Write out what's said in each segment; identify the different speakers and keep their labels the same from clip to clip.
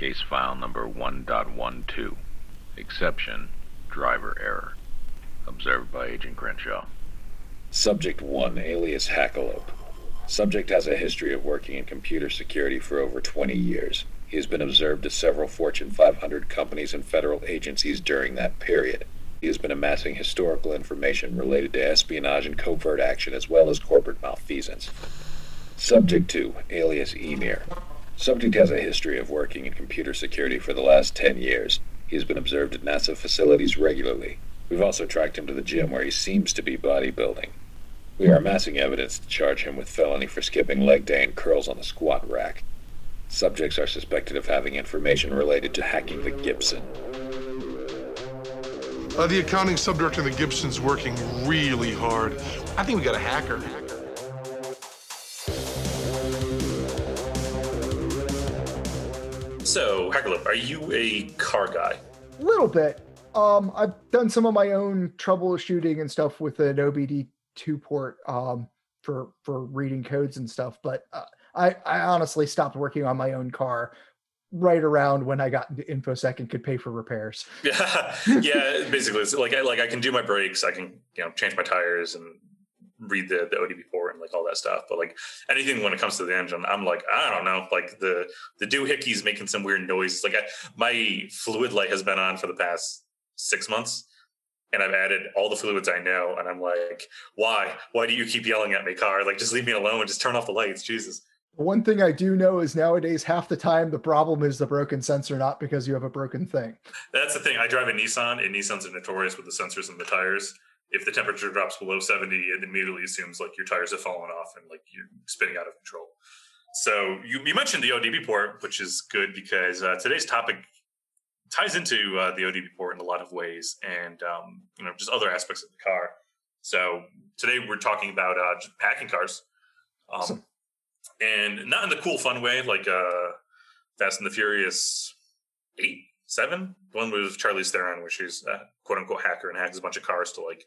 Speaker 1: Case file number 1.12. Exception, driver error. Observed by Agent Crenshaw.
Speaker 2: Subject 1, alias Hackalope. Subject has a history of working in computer security for over 20 years. He has been observed at several Fortune 500 companies and federal agencies during that period. He has been amassing historical information related to espionage and covert action as well as corporate malfeasance. Subject 2, alias Emir. Subject has a history of working in computer security for the last 10 years. He has been observed at NASA facilities regularly. We've also tracked him to the gym where he seems to be bodybuilding. We are amassing evidence to charge him with felony for skipping leg day and curls on the squat rack. Subjects are suspected of having information related to hacking the Gibson.
Speaker 3: Uh, the accounting subdirector of the Gibson's working really hard. I think we got a hacker.
Speaker 4: So, Hackalope, are you a car guy?
Speaker 5: A little bit. Um, I've done some of my own troubleshooting and stuff with an OBD2 port um, for for reading codes and stuff, but uh, I, I honestly stopped working on my own car right around when I got into InfoSec and could pay for repairs.
Speaker 4: Yeah, yeah. Basically, it's like I like I can do my brakes, I can you know change my tires and read the the ODB port like all that stuff. But like anything when it comes to the engine, I'm like I don't know. Like the the doohickey's making some weird noise. Like I, my fluid light has been on for the past six months. And I've added all the fluids I know, and I'm like, why? Why do you keep yelling at me, car? Like, just leave me alone. Just turn off the lights, Jesus.
Speaker 5: One thing I do know is nowadays half the time the problem is the broken sensor, not because you have a broken thing.
Speaker 4: That's the thing. I drive a Nissan, and Nissans are notorious with the sensors and the tires. If the temperature drops below 70, it immediately assumes like your tires have fallen off and like you're spinning out of control. So you, you mentioned the ODB port, which is good because uh, today's topic ties into uh, the ODB port in a lot of ways, and um, you know just other aspects of the car. So today we're talking about uh, packing cars. Um, awesome and not in the cool fun way like uh Fast and the Furious eight, seven, the one with Charlize Theron, where she's a quote unquote hacker and hacks a bunch of cars to like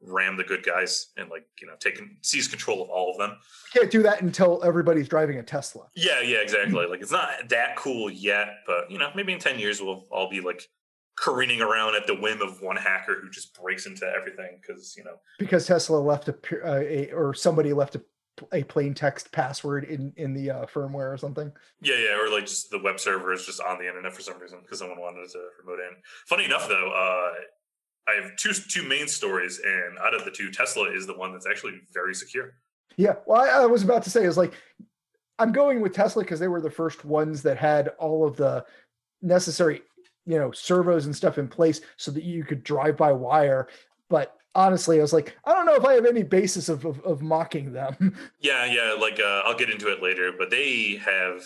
Speaker 4: ram the good guys and like you know taking seize control of all of them.
Speaker 5: Can't do that until everybody's driving a Tesla.
Speaker 4: Yeah, yeah, exactly. like it's not that cool yet, but you know maybe in ten years we'll all be like careening around at the whim of one hacker who just breaks into everything because you know
Speaker 5: because Tesla left a, uh, a or somebody left a a plain text password in in the uh, firmware or something.
Speaker 4: Yeah, yeah, or like just the web server is just on the internet for some reason because someone wanted to remote in. Funny enough, though, uh, I have two two main stories, and out of the two, Tesla is the one that's actually very secure.
Speaker 5: Yeah, well, I, I was about to say is like I'm going with Tesla because they were the first ones that had all of the necessary you know servos and stuff in place so that you could drive by wire but honestly, I was like, I don't know if I have any basis of of, of mocking them.
Speaker 4: Yeah, yeah. Like uh, I'll get into it later, but they have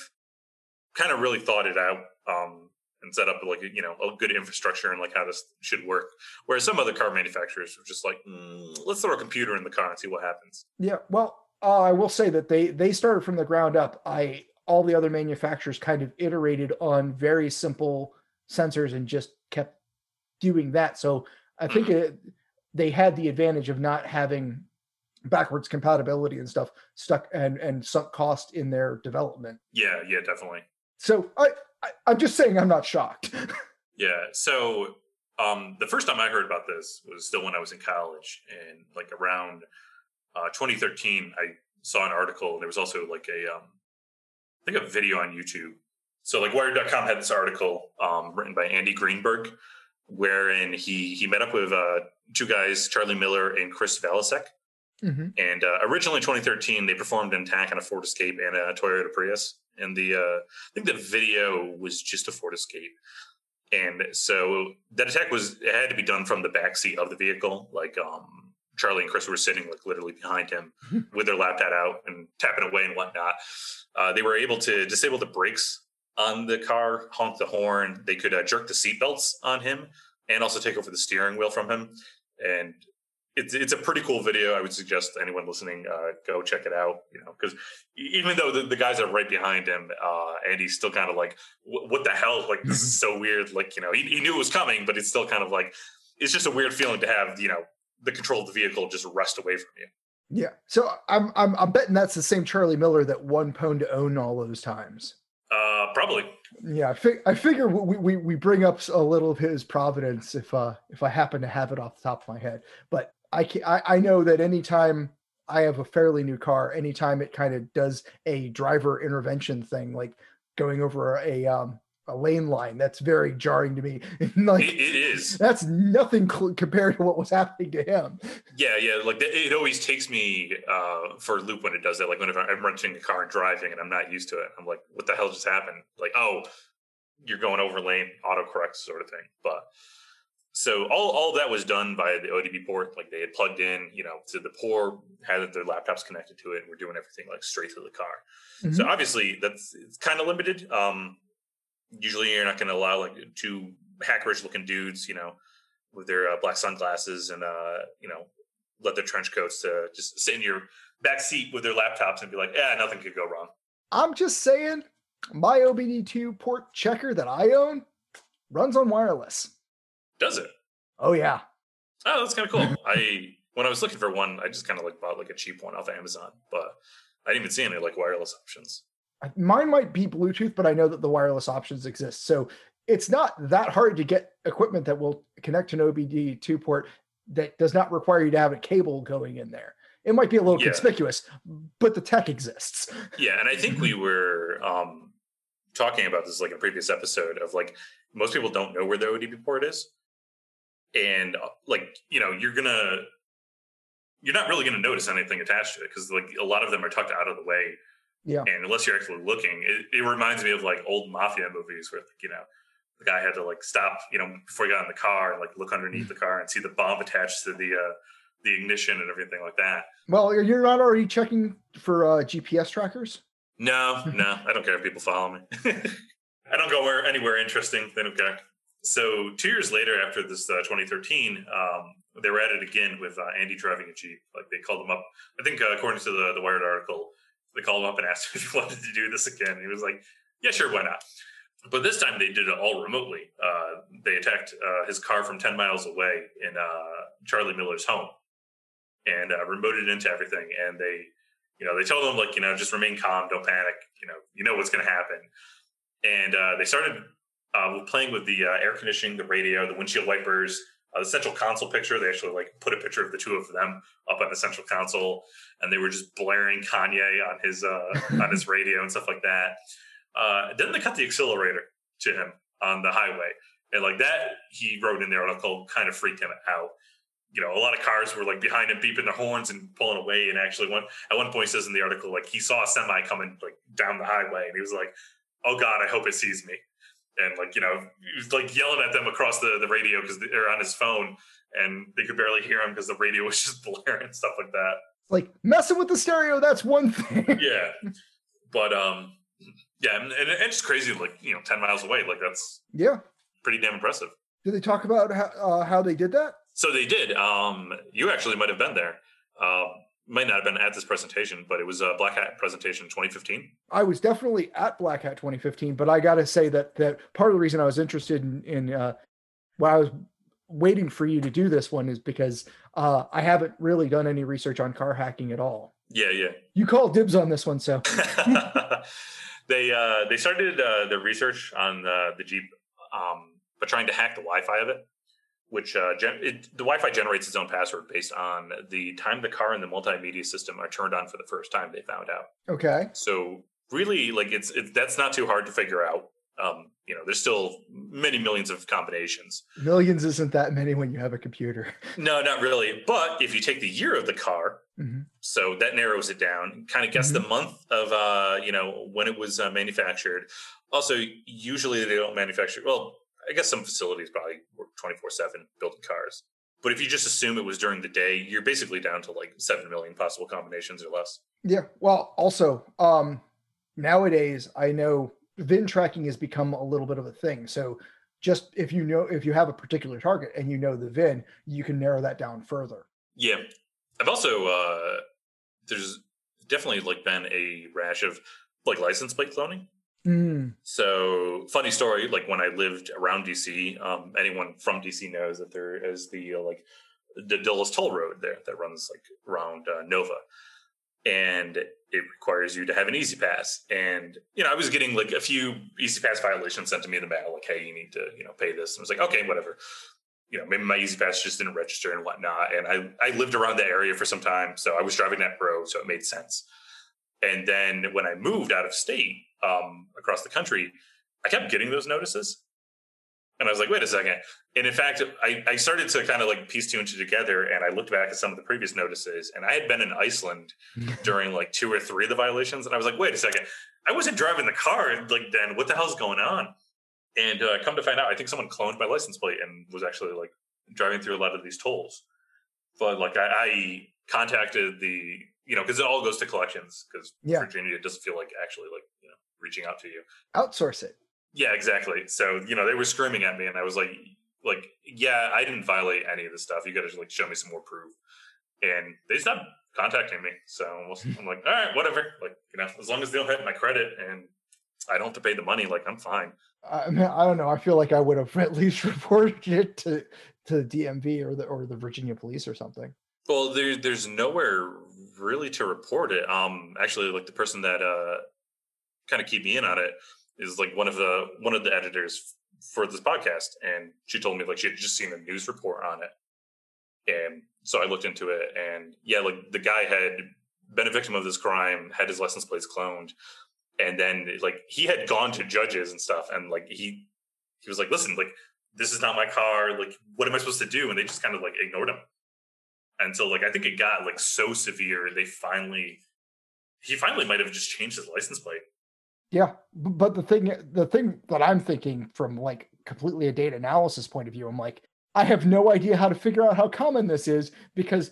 Speaker 4: kind of really thought it out um, and set up like you know a good infrastructure and like how this should work. Whereas some other car manufacturers are just like, mm, let's throw a computer in the car and see what happens.
Speaker 5: Yeah, well, uh, I will say that they they started from the ground up. I all the other manufacturers kind of iterated on very simple sensors and just kept doing that. So I think mm-hmm. it they had the advantage of not having backwards compatibility and stuff stuck and and sunk cost in their development.
Speaker 4: Yeah, yeah, definitely.
Speaker 5: So I, I am just saying I'm not shocked.
Speaker 4: yeah. So um the first time I heard about this was still when I was in college and like around uh 2013 I saw an article and there was also like a um I think a video on YouTube. So like wired.com had this article um written by Andy Greenberg wherein he he met up with uh, two guys, Charlie Miller and Chris Valasek. Mm-hmm. And uh, originally, in 2013, they performed an attack on a Ford Escape and a Toyota Prius. And the uh, I think the video was just a Ford Escape. And so that attack was it had to be done from the back seat of the vehicle, like um, Charlie and Chris were sitting like literally behind him mm-hmm. with their laptop out and tapping away and whatnot. Uh, they were able to disable the brakes on the car, honk the horn. They could uh, jerk the seatbelts on him and also take over the steering wheel from him. And it's it's a pretty cool video. I would suggest anyone listening uh, go check it out. You know, because even though the, the, guys are right behind him, uh, and he's still kind of like, "What the hell? Like this is so weird." Like you know, he, he knew it was coming, but it's still kind of like it's just a weird feeling to have you know the control of the vehicle just wrest away from you.
Speaker 5: Yeah. So I'm I'm I'm betting that's the same Charlie Miller that won Pwn2Own all those times.
Speaker 4: Uh, probably.
Speaker 5: Yeah, I, fig- I figure we, we we bring up a little of his providence if uh if I happen to have it off the top of my head. But I can I, I know that anytime I have a fairly new car, anytime it kind of does a driver intervention thing, like going over a um a lane line, that's very jarring to me. like
Speaker 4: It, it is.
Speaker 5: that's nothing cl- compared to what was happening to him.
Speaker 4: Yeah, yeah. Like it always takes me uh, for a loop when it does that. Like whenever I'm renting a car and driving and I'm not used to it, I'm like, "What the hell just happened?" Like, oh, you're going over lane, autocorrect sort of thing. But so all all that was done by the ODB port. Like they had plugged in, you know, to the port, had their laptops connected to it, and we're doing everything like straight through the car. So obviously that's it's kind of limited. Um, usually you're not going to allow like two hackerish looking dudes, you know, with their uh, black sunglasses and uh, you know, leather trench coats to just sit in your back seat with their laptops and be like, yeah, nothing could go wrong.
Speaker 5: I'm just saying, my OBD2 port checker that I own runs on wireless.
Speaker 4: Does it?
Speaker 5: Oh yeah.
Speaker 4: Oh, that's kind of cool. I when I was looking for one, I just kind of like bought like a cheap one off Amazon, but I didn't even see any like wireless options.
Speaker 5: Mine might be Bluetooth, but I know that the wireless options exist. So it's not that hard to get equipment that will connect to an OBD2 port that does not require you to have a cable going in there. It might be a little
Speaker 4: Yeah.
Speaker 5: conspicuous, but the tech exists.
Speaker 4: Yeah, and I think we were um talking about this like in a previous episode of like most people don't know where the ODB port is, and uh, like you know you're gonna you're not really gonna notice anything attached to it because like a lot of them are tucked out of the way,
Speaker 5: Yeah.
Speaker 4: and unless you're actually looking, it, it reminds me of like old mafia movies where like, you know the guy had to like stop you know before he got in the car and like look underneath the car and see the bomb attached to the uh the ignition and everything like that.
Speaker 5: Well, you're not already checking for uh, GPS trackers?
Speaker 4: No, no, I don't care if people follow me. I don't go where anywhere interesting. They don't care. So two years later, after this uh, 2013, um, they were at it again with uh, Andy driving a Jeep. Like they called him up. I think uh, according to the the Wired article, they called him up and asked if he wanted to do this again. He was like, "Yeah, sure, why not?" But this time they did it all remotely. Uh, they attacked uh, his car from 10 miles away in uh, Charlie Miller's home and uh, remoted into everything. And they you know, they told him like, you know, just remain calm, don't panic. You know, you know what's going to happen. And uh, they started uh, playing with the uh, air conditioning, the radio, the windshield wipers, uh, the central console picture. They actually like put a picture of the two of them up on the central console, and they were just blaring Kanye on his uh, on his radio and stuff like that. Uh, then they cut the accelerator to him on the highway, and like that, he wrote in the article, kind of freaked him out you know, a lot of cars were like behind him, beeping their horns and pulling away. And actually, one at one point he says in the article, like he saw a semi coming like down the highway, and he was like, "Oh God, I hope it sees me." And like you know, he was like yelling at them across the the radio because they're on his phone, and they could barely hear him because the radio was just blaring and stuff like that.
Speaker 5: Like messing with the stereo, that's one thing.
Speaker 4: Yeah, but um, yeah, and, and it's crazy. Like you know, ten miles away, like that's
Speaker 5: yeah.
Speaker 4: pretty damn impressive.
Speaker 5: Did they talk about how, uh, how they did that?
Speaker 4: So they did. Um, you actually might have been there. Um, might not have been at this presentation, but it was a Black Hat presentation 2015.
Speaker 5: I was definitely at Black Hat 2015, but I got to say that that part of the reason I was interested in, in uh, why I was waiting for you to do this one is because uh, I haven't really done any research on car hacking at all.
Speaker 4: Yeah, yeah.
Speaker 5: You call dibs on this one, so
Speaker 4: they uh, they started uh, their research on the, the Jeep, um, but trying to hack the Wi-Fi of it, which uh, gen- it, the Wi-Fi generates its own password based on the time the car and the multimedia system are turned on for the first time. They found out.
Speaker 5: okay.
Speaker 4: So really, like it's it's that's not too hard to figure out. Um, you know, there's still many millions of combinations.
Speaker 5: Millions isn't that many when you have a computer.
Speaker 4: No, not really. But if you take the year of the car,
Speaker 5: Mhm.
Speaker 4: so that narrows it down. Kind of guess the month of uh, you know when it was uh, manufactured. Also, usually they don't manufacture. Well, I guess some facilities probably work twenty four seven building cars. But if you just assume it was during the day, you're basically down to like seven million possible combinations or less.
Speaker 5: Yeah. Well, also, um, nowadays I know VIN tracking has become a little bit of a thing. So just if you know if you have a particular target and you know the VIN, you can narrow that down further.
Speaker 4: Yeah, I've also uh, there's definitely like been a rash of like license plate cloning.
Speaker 5: Mm,
Speaker 4: So funny story, like when I lived around DC, um, anyone from DC knows that there is the uh, like the Dulles Toll Road there that runs like around uh, Nova, and it requires you to have an E-ZPass. And you know i was getting like a few E-ZPass violations sent to me in the mail like hey you need to you know pay this. And i was like okay whatever. You know maybe my E-ZPass just didn't register and whatnot. And i i lived around that area for some time so i was driving that road so it made sense. And then when i moved out of state um, across the country i kept getting those notices and I was like, wait a second. And in fact, I, I started to kind of like piece two and two together and I looked back at some of the previous notices and I had been in Iceland during like two or three of the violations. And I was like, wait a second. I wasn't driving the car like then. What the hell's going on? And uh, come to find out, I think someone cloned my license plate and was actually like driving through a lot of these tolls. But like I, I contacted the, you know, because it all goes to collections because
Speaker 5: Yeah.
Speaker 4: Virginia doesn't feel like actually like, reaching out to you.
Speaker 5: Outsource it.
Speaker 4: Yeah, exactly. So you know they were screaming at me, and I was like, like, yeah, I didn't violate any of this stuff. You got to like show me some more proof. And they stopped contacting me. So I'm like, all right, whatever. Like you know, as long as they don't hit my credit and I don't have to pay the money, like I'm fine.
Speaker 5: I mean, I don't know. I feel like I would have at least reported it to to the DMV or the or the Virginia police or something.
Speaker 4: Well, there, there's nowhere really to report it. Um, actually, like the person that uh kind of keep me in on it is like one of the one of the editors for this podcast, and she told me like she had just seen a news report on it, and so I looked into it, and yeah, like the guy had been a victim of this crime, had his license plates cloned, and then like he had gone to judges and stuff, and like he he was like, listen, like this is not my car, like what am I supposed to do? And they just kind of like ignored him until so, like I think it got like so severe they finally he finally might have just changed his license plate.
Speaker 5: Yeah, but the thing the thing that I'm thinking from like completely a data analysis point of view, I'm like, I have no idea how to figure out how common this is because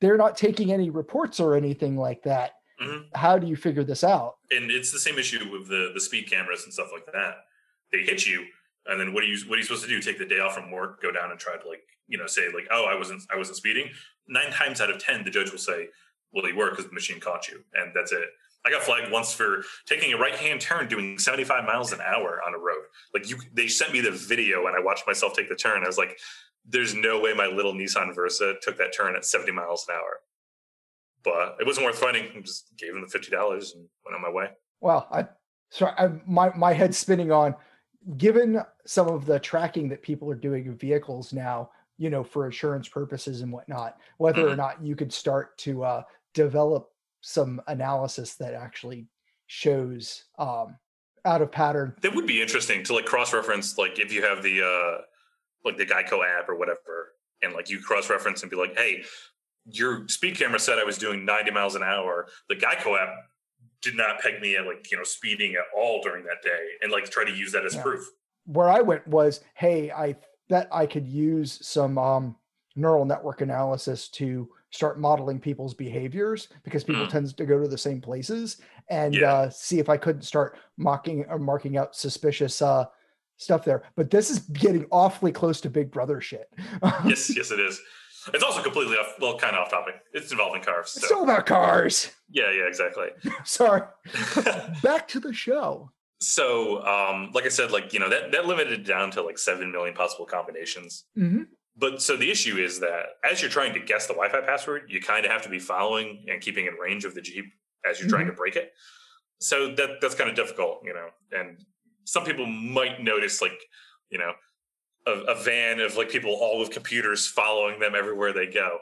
Speaker 5: they're not taking any reports or anything like that.
Speaker 4: Mhm.
Speaker 5: How do you figure this out?
Speaker 4: And it's the same issue with the the speed cameras and stuff like that. They hit you, and then what are you what are you supposed to do? Take the day off from work, go down and try to like you know say like oh I wasn't I wasn't speeding. Nine times out of ten, the judge will say, well you were because the machine caught you, and that's it. I got flagged once for taking a right hand turn doing 75 miles an hour on a road. Like you, they sent me the video and I watched myself take the turn. I was like, there's no way my little Nissan Versa took that turn at 70 miles an hour. But it wasn't worth fighting. I just gave him the $50 and went on my way.
Speaker 5: Well, I sorry, I, my my head's spinning on given some of the tracking that people are doing of vehicles now, you know, for insurance purposes and whatnot, whether or
Speaker 4: Mhm.
Speaker 5: not you could start to uh, develop some analysis that actually shows um, out of pattern.
Speaker 4: That would be interesting to like cross reference, like if you have the, uh, like the Geico app or whatever, and like you cross reference and be like, hey, your speed camera said I was doing 90 miles an hour. The Geico app did not peg me at like, you know, speeding at all during that day and like try to use that as
Speaker 5: Yeah.
Speaker 4: proof.
Speaker 5: Where I went was, hey, I bet I could use some um, neural network analysis to start modeling people's behaviors because people
Speaker 4: Mm.
Speaker 5: tends to go to the same places and
Speaker 4: Yeah.
Speaker 5: uh, see if I couldn't start mocking or marking out suspicious uh, stuff there. But this is getting awfully close to Big Brother shit.
Speaker 4: yes, yes, it is. It's also completely off, well, kind of off topic. It's involving cars.
Speaker 5: It's
Speaker 4: So,
Speaker 5: all about cars.
Speaker 4: yeah, yeah, exactly.
Speaker 5: Sorry. Back to the show.
Speaker 4: so, um, like I said, like, you know, that, that limited it down to like 7 million possible combinations.
Speaker 5: Mhm.
Speaker 4: But so the issue is that as you're trying to guess the Wi-Fi password, you kind of have to be following and keeping in range of the Jeep as you're trying to break it. So that that's kind of difficult, you know. And some people might notice, like, you know, a, a van of like people all with computers following them everywhere they go.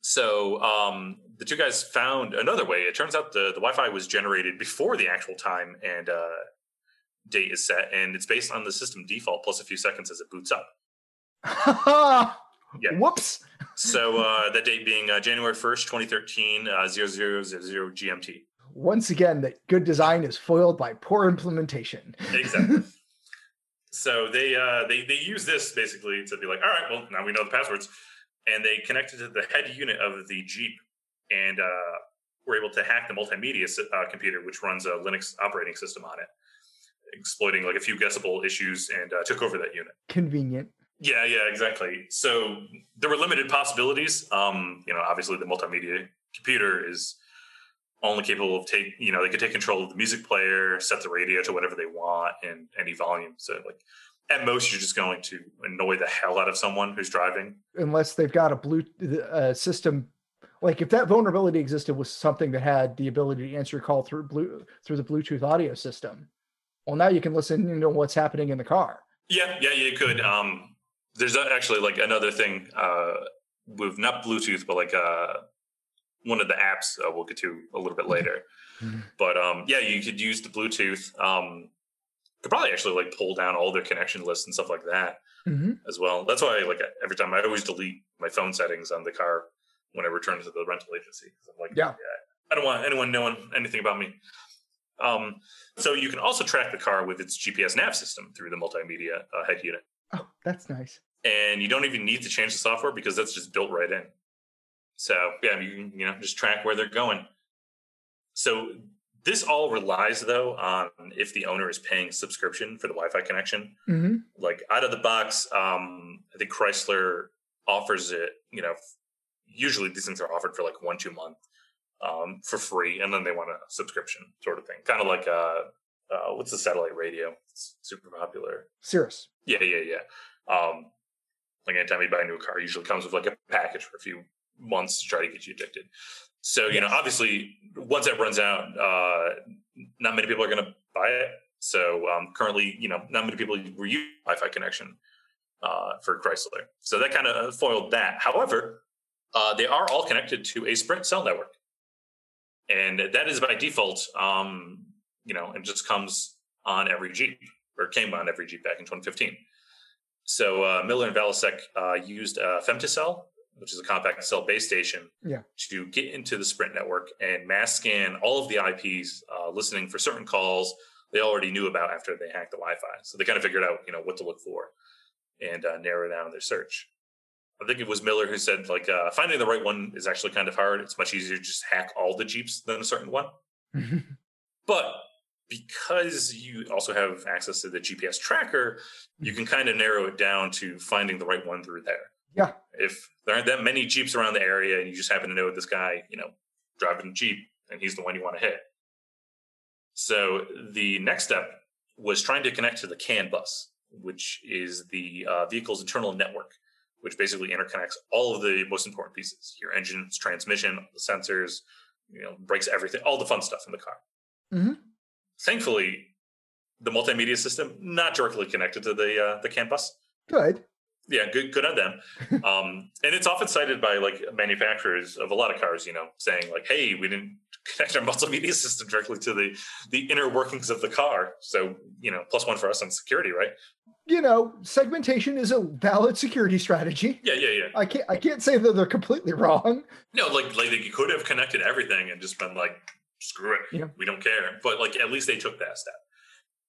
Speaker 4: So um, the two guys found another way. It turns out the, the Wi-Fi was generated before the actual time and uh, date is set, and it's based on the system default plus a few seconds as it boots up. Yeah.
Speaker 5: Whoops.
Speaker 4: So uh, that date being uh, January 1st, 2013, uh, 0000 GMT.
Speaker 5: Once again, that good design is foiled by poor implementation.
Speaker 4: Exactly. so they, uh, they they use this basically to be like, all right, well, now we know the passwords. And they connected to the head unit of the Jeep and uh, were able to hack the multimedia uh, computer, which runs a Linux operating system on it, exploiting like a few guessable issues and uh, took over that unit.
Speaker 5: Convenient.
Speaker 4: Yeah, yeah, exactly. So there were limited possibilities. Um, you know, obviously the multimedia computer is only capable of take, you know, they could take control of the music player, set the radio to whatever they want and any volume. So like at most you're just going to annoy the hell out of someone who's driving.
Speaker 5: Unless they've got a blue uh, system like if that vulnerability existed was something that had the ability to answer a call through blue through the Bluetooth audio system. Well, now you can listen to what's happening in the car.
Speaker 4: Yeah, yeah, you could. Um, there's actually like another thing uh, with not Bluetooth, but like uh, one of the apps uh, we'll get to a little bit later. but um, yeah, you could use the Bluetooth. Um, could probably actually like pull down all their connection lists and stuff like that
Speaker 5: Mm-hmm.
Speaker 4: as well. That's why like every time I always delete my phone settings on the car when I return to the rental agency. I'm like,
Speaker 5: Yeah.
Speaker 4: I don't want anyone knowing anything about me. Um, so you can also track the car with its GPS nav system through the multimedia uh, head unit
Speaker 5: Oh, that's nice.
Speaker 4: and you don't even need to change the software because that's just built right in. So yeah, you can you know just track where they're going. So this all relies though on if the owner is paying subscription for the Wi-Fi connection.
Speaker 5: Mm-hmm.
Speaker 4: Like out of the box, um, I think Chrysler offers it. You know, usually these things are offered for like one two month um, for free, and then they want a subscription sort of thing. Kind of like uh, uh, what's the satellite radio? It's super popular.
Speaker 5: Sirius.
Speaker 4: Yeah, yeah, yeah. Um, like anytime you buy a new car, it usually comes with like a package for a few months to try to get you addicted. So you know, obviously, once that runs out, uh, not many people are going to buy it. So um, currently, you know, not many people were using Wi-Fi connection uh, for Chrysler. So that kind of foiled that. However, uh, they are all connected to a Sprint cell network, and that is by default. Um, you know, and just comes on every Jeep or came on every Jeep back in 2015. So uh, Miller and Valasek uh, used uh, Femtocell, which is a compact cell base station,
Speaker 5: Yeah.
Speaker 4: to get into the Sprint network and mass scan all of the IPs, uh, listening for certain calls they already knew about after they hacked the Wi-Fi. So they kind of figured out, you know, what to look for and uh, narrow down their search. I think it was Miller who said, like, uh, finding the right one is actually kind of hard. It's much easier to just hack all the Jeeps than a certain one. But because you also have access to the GPS tracker, you can kind of narrow it down to finding the right one through there.
Speaker 5: Yeah.
Speaker 4: If there aren't that many Jeeps around the area and you just happen to know this guy, you know, driving a Jeep and he's the one you want to hit. So the next step was trying to connect to the CAN bus, which is the uh, vehicle's internal network, which basically interconnects all of the most important pieces your engines, transmission, the sensors, you know, brakes, everything, all the fun stuff in the car.
Speaker 5: Mhm.
Speaker 4: Thankfully, the multimedia system not directly connected to the uh, the CAN bus.
Speaker 5: Good.
Speaker 4: Yeah, good good on them. um, and it's often cited by like manufacturers of a lot of cars, you know, saying like, "Hey, we didn't connect our multimedia system directly to the the inner workings of the car." So you know, plus one for us on security, right?
Speaker 5: You know, segmentation is a valid security strategy.
Speaker 4: Yeah, yeah, yeah.
Speaker 5: I can't I can't say that they're completely wrong.
Speaker 4: No, like like they could have connected everything and just been like, "Screw it,
Speaker 5: Yeah.
Speaker 4: we don't care." But like at least they took that step.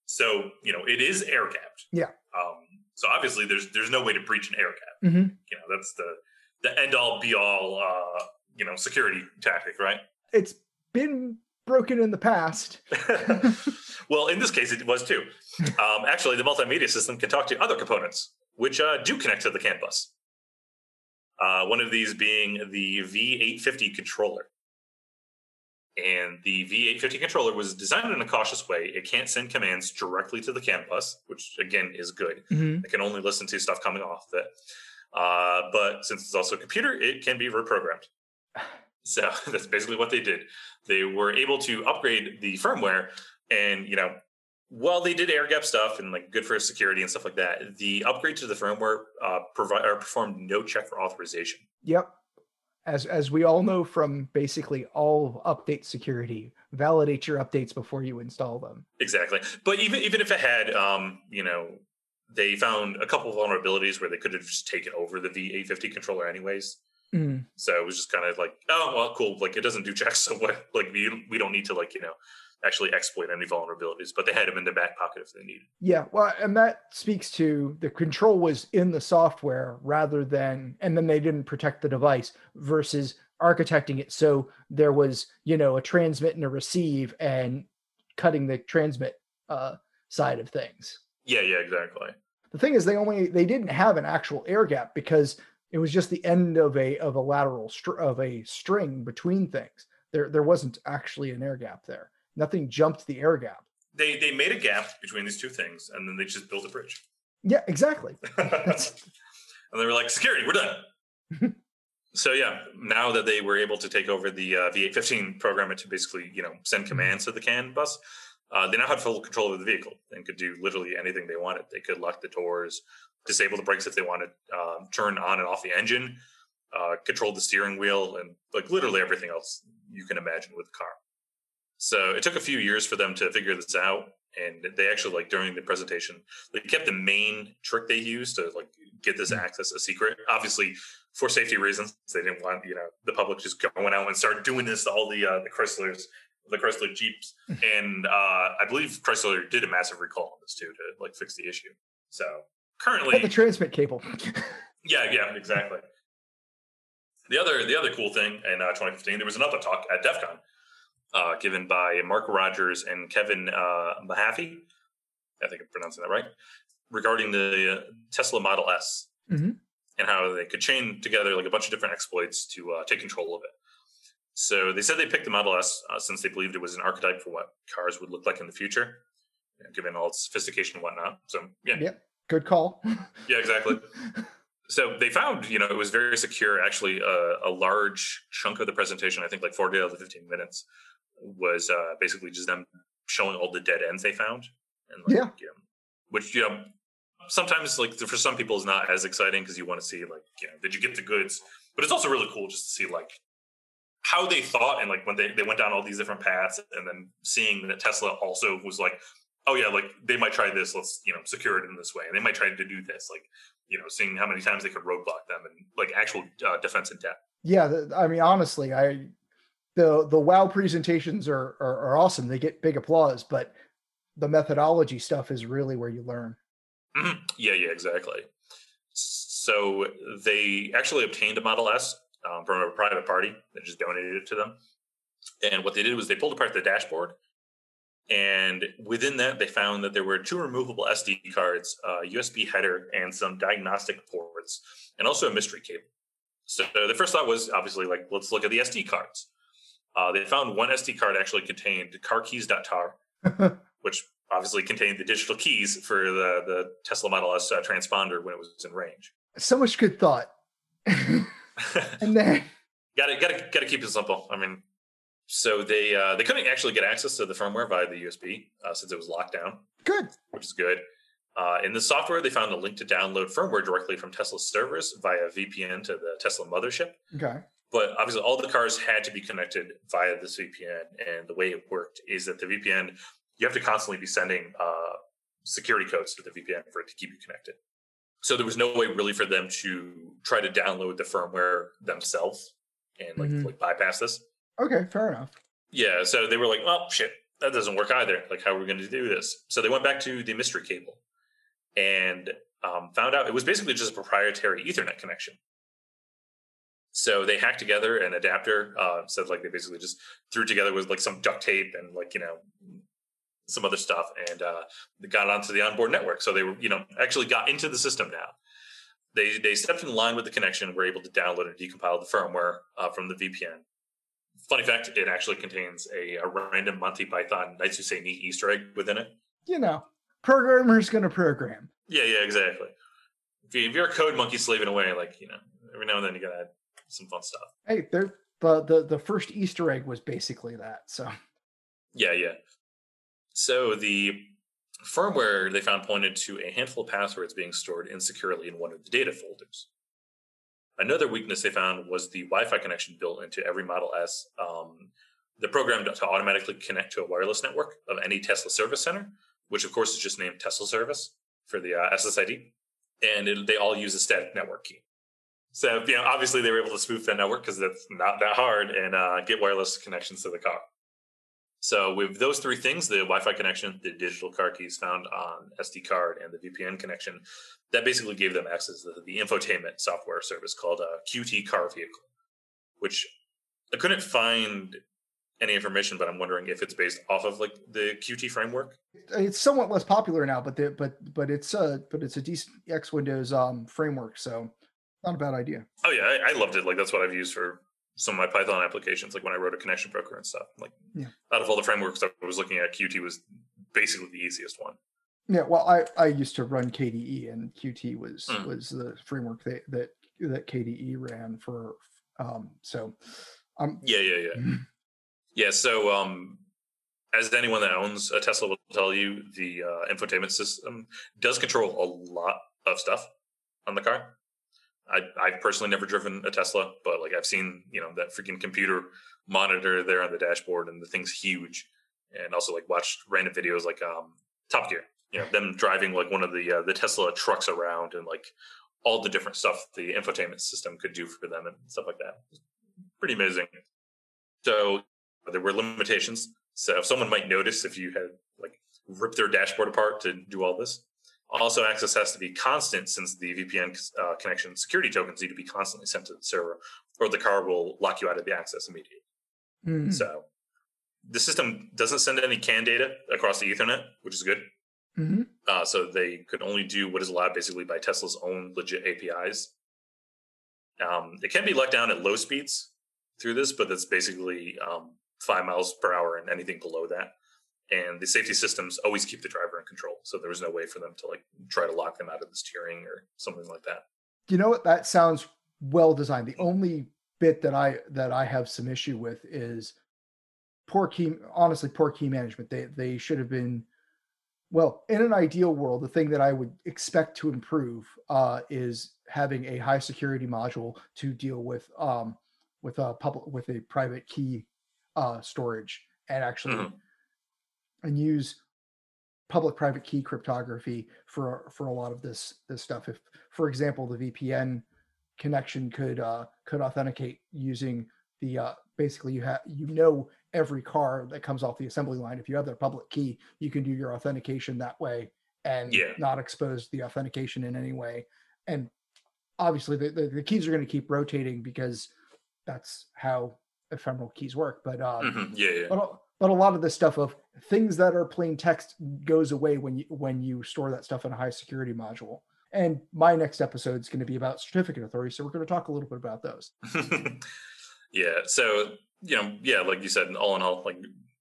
Speaker 4: So you know, it is air gapped.
Speaker 5: Yeah.
Speaker 4: Um, so obviously, there's there's no way to breach an air gap.
Speaker 5: Mhm.
Speaker 4: You know, that's the the end all be all. Uh, you know, security tactic, right?
Speaker 5: It's been broken in the past.
Speaker 4: well, in this case, it was too. Um, actually, the multimedia system can talk to other components, which uh, do connect to the CAN bus. Uh, one of these being the V850 controller. And the V850 controller was designed in a cautious way. It can't send commands directly to the CAN bus, which again is good.
Speaker 5: Mhm.
Speaker 4: It can only listen to stuff coming off of it. Uh, but since it's also a computer, it can be reprogrammed. So that's basically what they did. They were able to upgrade the firmware, and you know, while they did air gap stuff and like good for security and stuff like that, the upgrade to the firmware uh, provide or performed no check for authorization.
Speaker 5: Yep. As as we all know from basically all update security, validate your updates before you install them.
Speaker 4: Exactly. But even even if it had, um, you know, they found a couple of vulnerabilities where they could have just taken over the V850 controller anyways.
Speaker 5: Mm.
Speaker 4: So it was just kind of like, oh well, cool. Like it doesn't do checks, so what? Like we we don't need to like you know actually exploit any vulnerabilities. But they had them in their back pocket if they needed.
Speaker 5: Yeah, well, and that speaks to the control was in the software rather than, and then they didn't protect the device versus architecting it so there was, you know, a transmit and a receive and cutting the transmit uh, side of things.
Speaker 4: Yeah, yeah, exactly.
Speaker 5: The thing is, they only they didn't have an actual air gap because it was just the end of a of a lateral str- of a string between things. There there wasn't actually an air gap there. Nothing jumped the air gap.
Speaker 4: They they made a gap between these two things, and then they just built a bridge.
Speaker 5: Yeah, exactly.
Speaker 4: and they were like, security, we're done. so yeah, now that they were able to take over the uh, V850, program to basically you know send commands to the CAN bus, uh, they now had full control of the vehicle and could do literally anything they wanted. They could lock the doors, disable the brakes if they wanted, uh, turn on and off the engine, uh, control the steering wheel, and like literally everything else you can imagine with a car. So it took a few years for them to figure this out, and they actually like during the presentation they kept the main trick they used to like get this access a secret. Obviously, for safety reasons, they didn't want you know the public just going out and start doing this to all the uh, the Chryslers the Chrysler Jeeps, and uh, I believe Chrysler did a massive recall on this too to like fix the issue. So currently,
Speaker 5: Cut the transmit cable.
Speaker 4: yeah, yeah, exactly. The other the other cool thing in uh, 2015, there was another talk at DEF CON uh, given by Marc Rogers and Kevin uh, Mahaffey. I think I'm pronouncing that right. Regarding the uh, Tesla Model S
Speaker 5: Mhm.
Speaker 4: and how they could chain together like a bunch of different exploits to uh, take control of it. So they said they picked the Model S uh, since they believed it was an archetype for what cars would look like in the future, you know, given all its sophistication and whatnot. So yeah,
Speaker 5: Yeah. Good call.
Speaker 4: yeah, exactly. so they found, you know, it was very secure. Actually, uh, a large chunk of the presentation, I think like 40 out of the 15 minutes, was uh, basically just them showing all the dead ends they found. And like,
Speaker 5: Yeah.
Speaker 4: you know, which, you know, sometimes like for some people is not as exciting because you want to see like, you know, did you get the goods? But it's also really cool just to see like how they thought and like when they, they went down all these different paths and then seeing that Tesla also was like, oh yeah, like they might try this, let's, you know, secure it in this way. And they might try to do this, like, you know, seeing how many times they could roadblock them and like actual uh, defense in depth.
Speaker 5: yeah, I mean, honestly, I the the WoW presentations are, are are awesome. They get big applause, but the methodology stuff is really where you learn.
Speaker 4: Mhm. Yeah, yeah, exactly. So they actually obtained a Model S um, from a private party that just donated it to them. And what they did was they pulled apart the dashboard, and within that they found that there were two removable SD cards, a USB header, and some diagnostic ports, and also a mystery cable. So the first thought was obviously like, let's look at the SD cards. Uh, they found one SD card actually contained carkeys.tar, which obviously contained the digital keys for the, the Tesla Model S uh, transponder when it was in range.
Speaker 5: So much good thought. and then
Speaker 4: gotta gotta gotta keep it simple. I mean, so they uh, they couldn't actually get access to the firmware via the USB uh, since it was locked down,
Speaker 5: good.
Speaker 4: which is good. Uh, in the software, they found a link to download firmware directly from Tesla's servers via VPN to the Tesla mothership.
Speaker 5: Okay.
Speaker 4: But obviously, all the cars had to be connected via this VPN, and the way it worked is that the VPN you have to constantly be sending uh, security codes to the VPN for it to keep you connected. So there was no way really for them to try to download the firmware themselves and like,
Speaker 5: Mhm.
Speaker 4: like bypass this.
Speaker 5: Okay, fair enough.
Speaker 4: Yeah, so they were like, "Well, shit, that doesn't work either. Like, how are we going to do this?" So they went back to the mystery cable and um, found out it was basically just a proprietary Ethernet connection. So they hacked together an adapter. Uh, said like they basically just threw together with like some duct tape and like you know some other stuff, and uh, they got onto the onboard network. So they were you know actually got into the system now. They they stepped in line with the connection, were able to download and decompile the firmware uh, from the VPN. Funny fact: it actually contains a, a random Monty Python Knights Who Say Ni Easter egg within it.
Speaker 5: You know, programmer's gonna program.
Speaker 4: Yeah, yeah, exactly. If, you, if you're a code monkey slaving away, like you know, every now and then you gotta some fun stuff.
Speaker 5: Hey, there the, the the first Easter egg was basically that. So
Speaker 4: Yeah, yeah. So the firmware they found pointed to a handful of passwords being stored insecurely in one of the data folders. Another weakness they found was the Wi-Fi connection built into every Model S. Um, the program to automatically connect to a wireless network of any Tesla service center, which of course is just named Tesla Service for the uh, SSID, and it, they all use a static network key. So you know, obviously they were able to spoof that network because that's not that hard and uh, get wireless connections to the car. So with those three things, the Wi-Fi connection, the digital car keys found on SD card, and the VPN connection, that basically gave them access to the infotainment software service called uh, QT Car Vehicle, which I couldn't find any information, but I'm wondering if it's based off of like the QT framework.
Speaker 5: it's somewhat less popular now, but the, but but it's a but it's a decent X Windows um framework, so not a bad idea.
Speaker 4: Oh yeah, I, I loved it. Like that's what I've used for some of my Python applications, like when I wrote a connection broker and stuff. Like
Speaker 5: Yeah.
Speaker 4: out of all the frameworks I was looking at, Qt was basically the easiest one.
Speaker 5: Yeah, well, I I used to run KDE, and Qt was
Speaker 4: Mm.
Speaker 5: was the framework that that that KDE ran for Um, so, um,
Speaker 4: Yeah, yeah, yeah. Yeah, so um as anyone that owns a Tesla will tell you, the uh, infotainment system does control a lot of stuff on the car. I, I've personally never driven a Tesla, but like I've seen, you know, that freaking computer monitor there on the dashboard, and the thing's huge. And also like watched random videos like um, Top Gear, you know, them driving like one of the uh, the Tesla trucks around, and like all the different stuff the infotainment system could do for them and stuff like that. Pretty amazing. So there were limitations. So someone might notice if you had like ripped their dashboard apart to do all this. Also, access has to be constant since the VPN uh, connection security tokens need to be constantly sent to the server, or the car will lock you out of the access immediately.
Speaker 5: mm,
Speaker 4: So the system doesn't send any CAN data across the Ethernet, which is good.
Speaker 5: mhm.
Speaker 4: Uh, so they could only do what is allowed basically by Tesla's own legit APIs. Um, it can be let down at low speeds through this, but that's basically um, five miles per hour and anything below that. And the safety systems always keep the driver in control, so there was no way for them to like try to lock them out of the steering or something like that.
Speaker 5: you know what? That sounds well designed. The only bit that I that I have some issue with is poor key. Honestly, poor key management. They they should have been. Well, in an ideal world, the thing that I would expect to improve uh, is having a high security module to deal with um, with a public with a private key uh, storage and actually
Speaker 4: Mhm.
Speaker 5: And use public private key cryptography for for a lot of this this stuff if for example the vpn connection could uh could authenticate using the uh basically you have you know every car that comes off the assembly line if you have their public key you can do your authentication that way and
Speaker 4: Yeah.
Speaker 5: not expose the authentication in any way and obviously the, the, the keys are going to keep rotating because that's how ephemeral keys work but um
Speaker 4: Mhm. Yeah, yeah.
Speaker 5: but but a lot of this stuff of things that are plain text goes away when you when you store that stuff in a high security module. And my next episode is going to be about certificate authority, so we're going to talk a little bit about those.
Speaker 4: yeah. So you know, yeah, like you said, all in all, like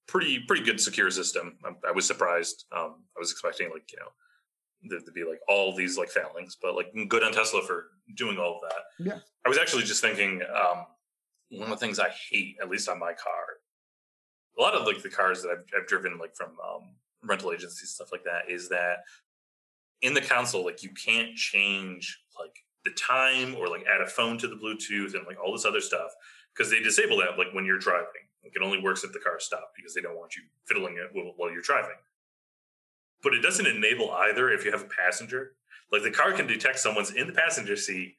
Speaker 4: pretty pretty good secure system. I, I was surprised. Um, I was expecting like you know there to be like all these like failings, but like good on Tesla for doing all of that.
Speaker 5: Yeah.
Speaker 4: I was actually just thinking um, one of the things I hate, at least on my car, a lot of like the cars that I've, I've driven like from um, rental agencies stuff like that is that in the console like you can't change like the time or like add a phone to the bluetooth and like all this other stuff because they disable that like when you're driving. Like it only works if the car stopped because they don't want you fiddling it while, while you're driving. But it doesn't enable either if you have a passenger. Like the car can detect someone's in the passenger seat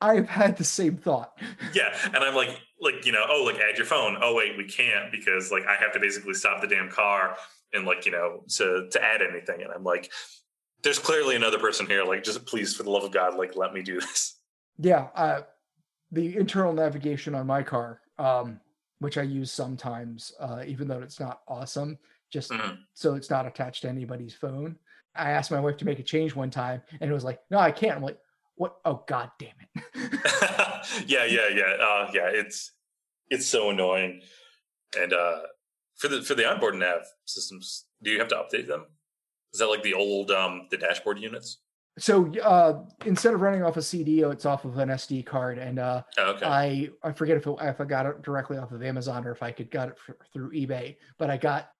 Speaker 5: I've had the same thought.
Speaker 4: yeah and i'm like like you know oh like add your phone oh wait we can't because like i have to basically stop the damn car and like you know to to add anything and i'm like there's clearly another person here like just please for the love of god like let me do this
Speaker 5: Yeah, uh, the internal navigation on my car, um, which I use sometimes, uh, even though it's not awesome, just
Speaker 4: Mhm.
Speaker 5: so it's not attached to anybody's phone. I asked my wife to make a change one time, and it was like, "No, I can't." I'm like, "What? Oh, god damn it!"
Speaker 4: yeah yeah yeah. Uh yeah it's it's so annoying. And uh for the for the onboard nav systems do you have to update them? Is that like the old um the dashboard units?
Speaker 5: So uh, instead of running off a CD, it's off of an SD card, and uh,
Speaker 4: oh, okay.
Speaker 5: I I forget if it, if I got it directly off of Amazon or if I could got it f- through eBay, but I got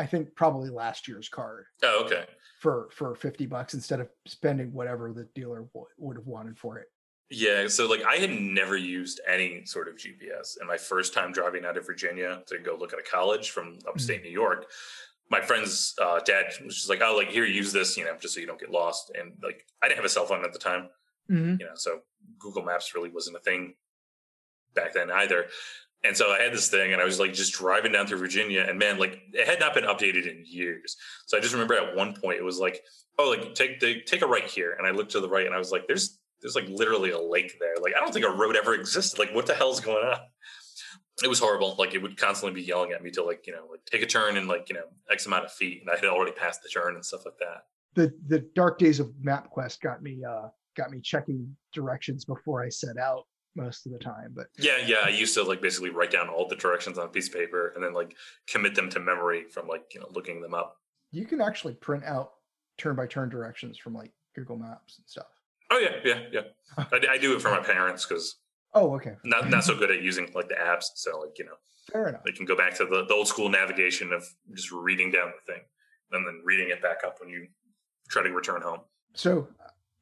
Speaker 5: I think probably last year's card
Speaker 4: oh okay
Speaker 5: for for 50 bucks instead of spending whatever the dealer w- would have wanted for it.
Speaker 4: Yeah, so like I had never used any sort of GPS, and my first time driving out of Virginia to go look at a college from upstate New York, my friend's uh, dad was just like, "Oh, like here, use this, you know, just so you don't get lost." And like I didn't have a cell phone at the time,
Speaker 5: Mhm.
Speaker 4: you know, so Google Maps really wasn't a thing back then either. And so I had this thing, and I was like just driving down through Virginia, and man, like it had not been updated in years. So I just remember at one point it was like, "Oh, like take the take a right here," and I looked to the right, and I was like, "There's there's like literally a lake there. Like I don't think a road ever existed. Like what the hell's going on?" It was horrible. Like it would constantly be yelling at me to like you know like take a turn and like you know x amount of feet, and I had already passed the turn and stuff like that.
Speaker 5: The the dark days of MapQuest got me uh got me checking directions before I set out most of the time, but
Speaker 4: Yeah, yeah. I used to like basically write down all the directions on a piece of paper and then like commit them to memory from like you know looking them up.
Speaker 5: you can actually print out turn by turn directions from like Google Maps and stuff.
Speaker 4: Oh yeah, yeah, yeah. I, I do it for my parents because
Speaker 5: Oh, okay.
Speaker 4: Not not so good at using like the apps. So like you know
Speaker 5: Fair enough.
Speaker 4: they can go back to the, the old school navigation of just reading down the thing and then reading it back up when you try to return home.
Speaker 5: So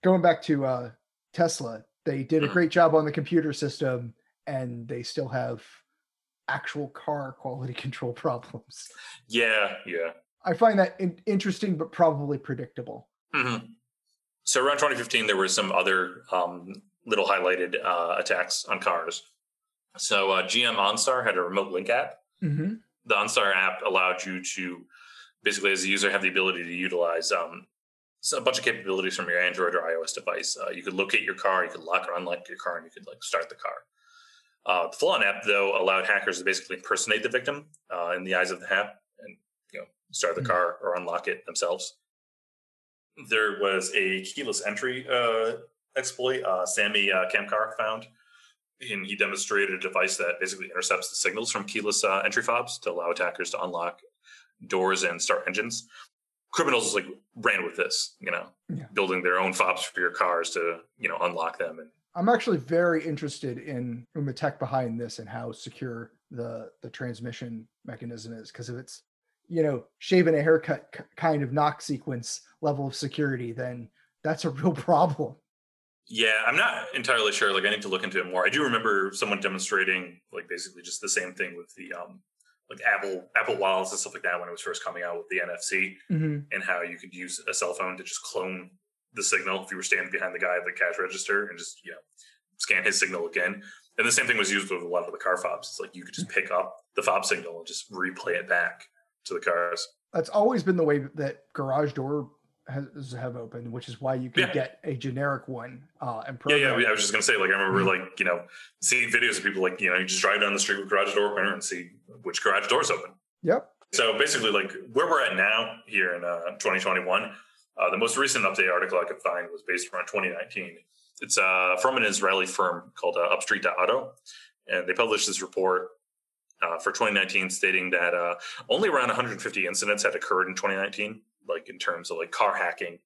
Speaker 5: going back to uh, Tesla, they did a great job on the computer system, and they still have actual car quality control problems.
Speaker 4: Yeah, yeah.
Speaker 5: I find that in- interesting, but probably predictable.
Speaker 4: hmm So around 2015, there were some other um, little highlighted uh, attacks on cars. So uh, GM OnStar had a remote link app.
Speaker 5: Mm-hmm.
Speaker 4: The OnStar app allowed you to basically, as a user, have the ability to utilize um, a bunch of capabilities from your Android or iOS device. Uh, you could locate your car, you could lock or unlock your car, and you could like start the car. Uh, the full-on app, though, allowed hackers to basically impersonate the victim uh, in the eyes of the app and you know start the
Speaker 5: Hmm.
Speaker 4: car or unlock it themselves. There was a keyless entry uh, exploit uh, Samy uh, Kamkar found, and he demonstrated a device that basically intercepts the signals from keyless uh, entry fobs to allow attackers to unlock doors and start engines. Criminals like ran with this, you know,
Speaker 5: Yeah.
Speaker 4: building their own fobs for your cars to you know unlock them and
Speaker 5: I'm actually very interested in, in the tech behind this and how secure the the transmission mechanism is. Because if it's you know shaving a haircut kind of knock sequence level of security, then that's a real problem.
Speaker 4: Yeah, I'm not entirely sure. Like, I need to look into it more. I do remember someone demonstrating, like, basically just the same thing with the um, like Apple Apple wallets and stuff like that when it was first coming out with the NFC,
Speaker 5: Mm-hmm.
Speaker 4: and how you could use a cell phone to just clone the signal if you were standing behind the guy at the cash register and just you know scan his signal again. And the same thing was used with a lot of the car fobs. It's like you could just pick up the fob signal and just replay it back to the cars.
Speaker 5: That's always been the way that garage door has have opened, which is why you can
Speaker 4: Yeah.
Speaker 5: get a generic one uh, and
Speaker 4: Yeah,
Speaker 5: program.
Speaker 4: yeah. I was just gonna say, like, I remember,
Speaker 5: Mhm.
Speaker 4: like, you know, seeing videos of people, like, you know, you just drive down the street with garage door opener and see which garage door's open.
Speaker 5: Yep.
Speaker 4: So basically, like, where we're at now here in uh, 2021, uh, the most recent update article I could find was based around 2019. It's uh, from an Israeli firm called uh, Upstream.auto, and they published this report uh, for 2019 stating that uh, only around 150 incidents had occurred in 2019, like in terms of like car hacking,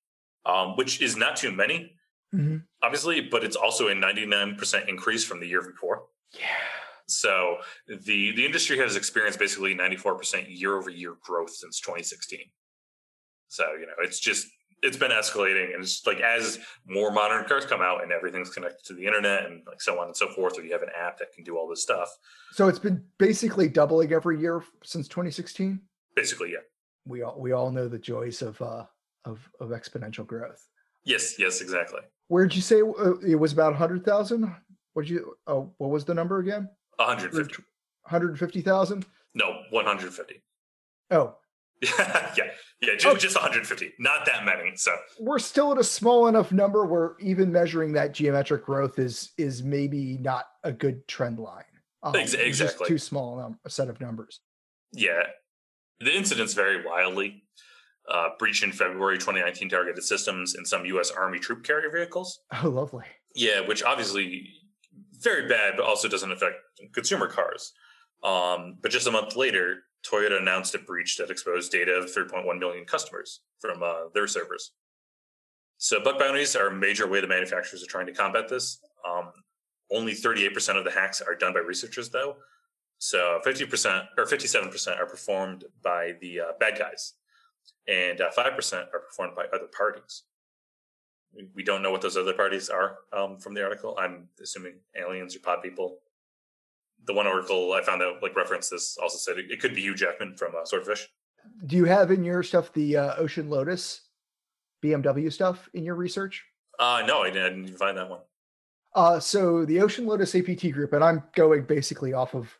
Speaker 4: um, which is not too many
Speaker 5: Mhm.
Speaker 4: obviously, but it's also a 99% increase from the year before.
Speaker 5: Yeah.
Speaker 4: So the the industry has experienced basically 94% year over year growth since 2016. So, you know, it's just it's been escalating and it's like as more modern cars come out and everything's connected to the internet and like so on and so forth, or you have an app that can do all this stuff.
Speaker 5: So it's been basically doubling every year since 2016.
Speaker 4: Basically, yeah.
Speaker 5: We all we all know the joys of uh, of of exponential growth.
Speaker 4: Yes, yes, exactly.
Speaker 5: Where'd you say uh, it was about 100,000? What you? Oh, what was the number again?
Speaker 4: 150.
Speaker 5: 150,000.
Speaker 4: No, 150.
Speaker 5: Oh,
Speaker 4: yeah, yeah, just,
Speaker 5: Oh.
Speaker 4: just 150. Not that many. So
Speaker 5: we're still at a small enough number where even measuring that geometric growth is is maybe not a good trend line. Um,
Speaker 4: Ex-
Speaker 5: it's just
Speaker 4: exactly.
Speaker 5: too small a set of numbers.
Speaker 4: Yeah, the incidents vary wildly. Uh, breach in February 2019 targeted systems in some U.S. Army troop carrier vehicles.
Speaker 5: Oh, lovely.
Speaker 4: Yeah, which obviously very bad, but also doesn't affect consumer cars. Um, but just a month later, Toyota announced a breach that exposed data of 3.1 million customers from uh, their servers. So bug bounties are a major way the manufacturers are trying to combat this. Um, only 38% of the hacks are done by researchers, though. So 50% or 57% are performed by the uh, bad guys, and uh, 5% are performed by other parties. We- don't know what those other parties are um, from the article. I'm assuming aliens or pod people. The one article I found that like referenced this also said it, it could be Hugh Jackman from uh, Swordfish.
Speaker 5: Do you have in your stuff the uh, Ocean Lotus BMW stuff in your research?
Speaker 4: Uh, no, I didn't, I didn't even find that one.
Speaker 5: Uh, so the Ocean Lotus APT group, and I'm going basically off of,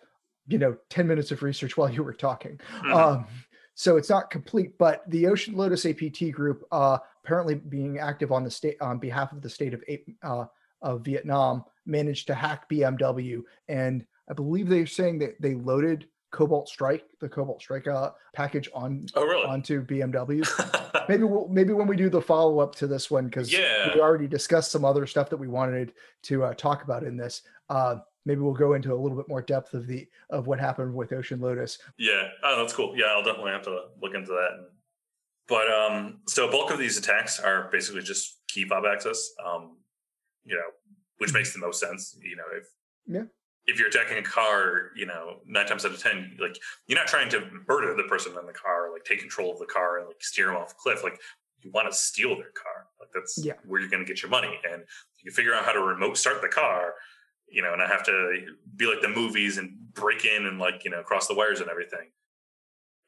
Speaker 5: you know, 10 minutes of research while you were talking.
Speaker 4: Mhm.
Speaker 5: Um, so it's not complete, but the Ocean Lotus APT group, uh, apparently being active on the state on behalf of the state of uh, of Vietnam, managed to hack BMW, and I believe they're saying that they loaded Cobalt Strike, the Cobalt Strike uh, package on
Speaker 4: oh, really?
Speaker 5: onto BMWs. maybe we'll, maybe when we do the follow up to this one because
Speaker 4: Yeah.
Speaker 5: we already discussed some other stuff that we wanted to uh, talk about in this. Maybe we'll go into a little bit more depth of the of what happened with Ocean Lotus.
Speaker 4: Yeah, oh, that's cool. Yeah, I'll definitely have to look into that. But um, so bulk of these attacks are basically just key fob access. Um, you know, which makes the most sense. You know, if
Speaker 5: Yeah.
Speaker 4: If you're attacking a car, you know, nine times out of ten, like you're not trying to murder the person in the car, like take control of the car and like steer them off a cliff. Like you want to steal their car. Like that's
Speaker 5: Yeah.
Speaker 4: where you're going to get your money. And you figure out how to remote start the car, you know, and I have to be like the movies and break in and like you know cross the wires and everything.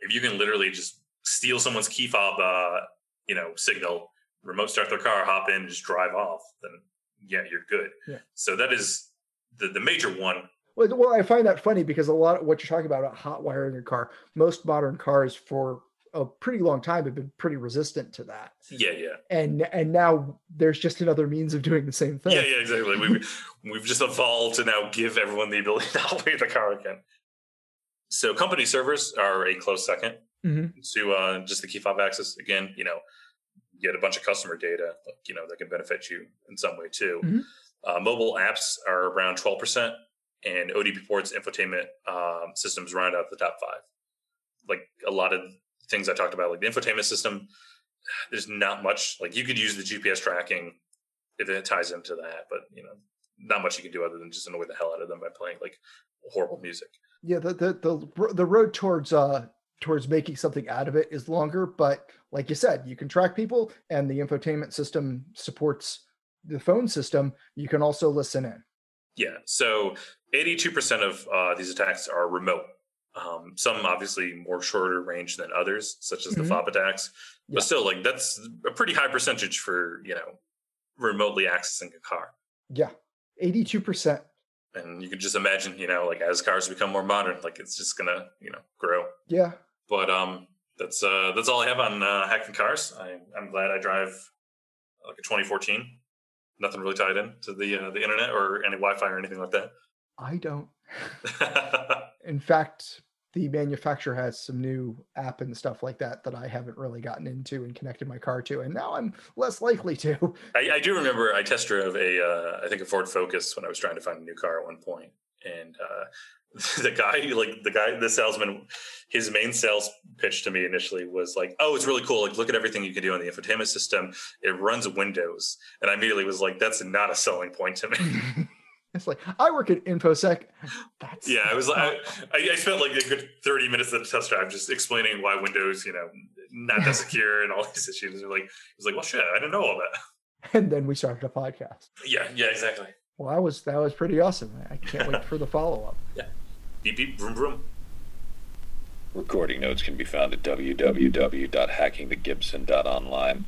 Speaker 4: If you can literally just steal someone's key fob, uh, you know, signal, remote start their car, hop in, just drive off, then yeah, you're good.
Speaker 5: Yeah.
Speaker 4: So that is the the major one.
Speaker 5: Well, well, I find that funny because a lot of what you're talking about, about hot wiring your car, most modern cars for a pretty long time have been pretty resistant to that.
Speaker 4: Yeah, yeah.
Speaker 5: And and now there's just another means of doing the same thing.
Speaker 4: Yeah, yeah, exactly. We've we've just evolved to now give everyone the ability to operate the car again. So company servers are a close second
Speaker 5: Mhm.
Speaker 4: to uh, just the key fob access. Again, you know, you get a bunch of customer data, like, you know, that can benefit you in some way too.
Speaker 5: Mhm.
Speaker 4: Uh, mobile apps are around twelve percent, and OBD ports infotainment um, systems round out the top five. Like a lot of things I talked about, like the infotainment system, there's not much. Like you could use the GPS tracking if it ties into that, but you know, not much you can do other than just annoy the hell out of them by playing like horrible music.
Speaker 5: Yeah, the the the the road towards uh towards making something out of it is longer, but like you said, you can track people and the infotainment system supports the phone system. You can also listen in.
Speaker 4: Yeah. So 82% of uh, these attacks are remote. Um, some obviously more shorter range than others, such as the
Speaker 5: Mhm.
Speaker 4: fob attacks,
Speaker 5: Yeah.
Speaker 4: but still, like that's a pretty high percentage for you know remotely accessing a car.
Speaker 5: Yeah. 82%.
Speaker 4: And you can just imagine, you know, like as cars become more modern, like it's just gonna you know grow.
Speaker 5: Yeah.
Speaker 4: But um, that's uh, that's all I have on uh, hacking cars. I, I'm glad I drive like a 2014. Nothing really tied in to the uh, the internet or any Wi-Fi or anything like that.
Speaker 5: I don't. In fact, the manufacturer has some new app and stuff like that that I haven't really gotten into and connected my car to, and now I'm less likely to.
Speaker 4: I, I do remember I test drove a uh, I think a Ford Focus when I was trying to find a new car at one point, and uh, the guy like the guy the salesman his main sales pitch to me initially was like oh it's really cool like look at everything you can do on the infotainment system. It runs windows. And i immediately was like that's not a selling point to me
Speaker 5: it's like I work at InfoSec. That's
Speaker 4: yeah i was like I, I spent like a good 30 minutes of the test drive just explaining why windows you know not that secure and all these issues and like he was like well shit i didn't know all that
Speaker 5: and then we started a podcast.
Speaker 4: yeah yeah exactly
Speaker 5: Well, that was that was pretty awesome. I can't wait for the follow up. Yeah.
Speaker 4: beep beep vroom vroom
Speaker 2: Recording notes can be found at www.hackingthegibson.online.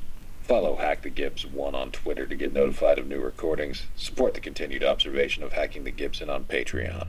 Speaker 2: Follow Hack the Gibbs 1 on Twitter to get notified of new recordings. Support the continued observation of Hacking the Gibson on Patreon.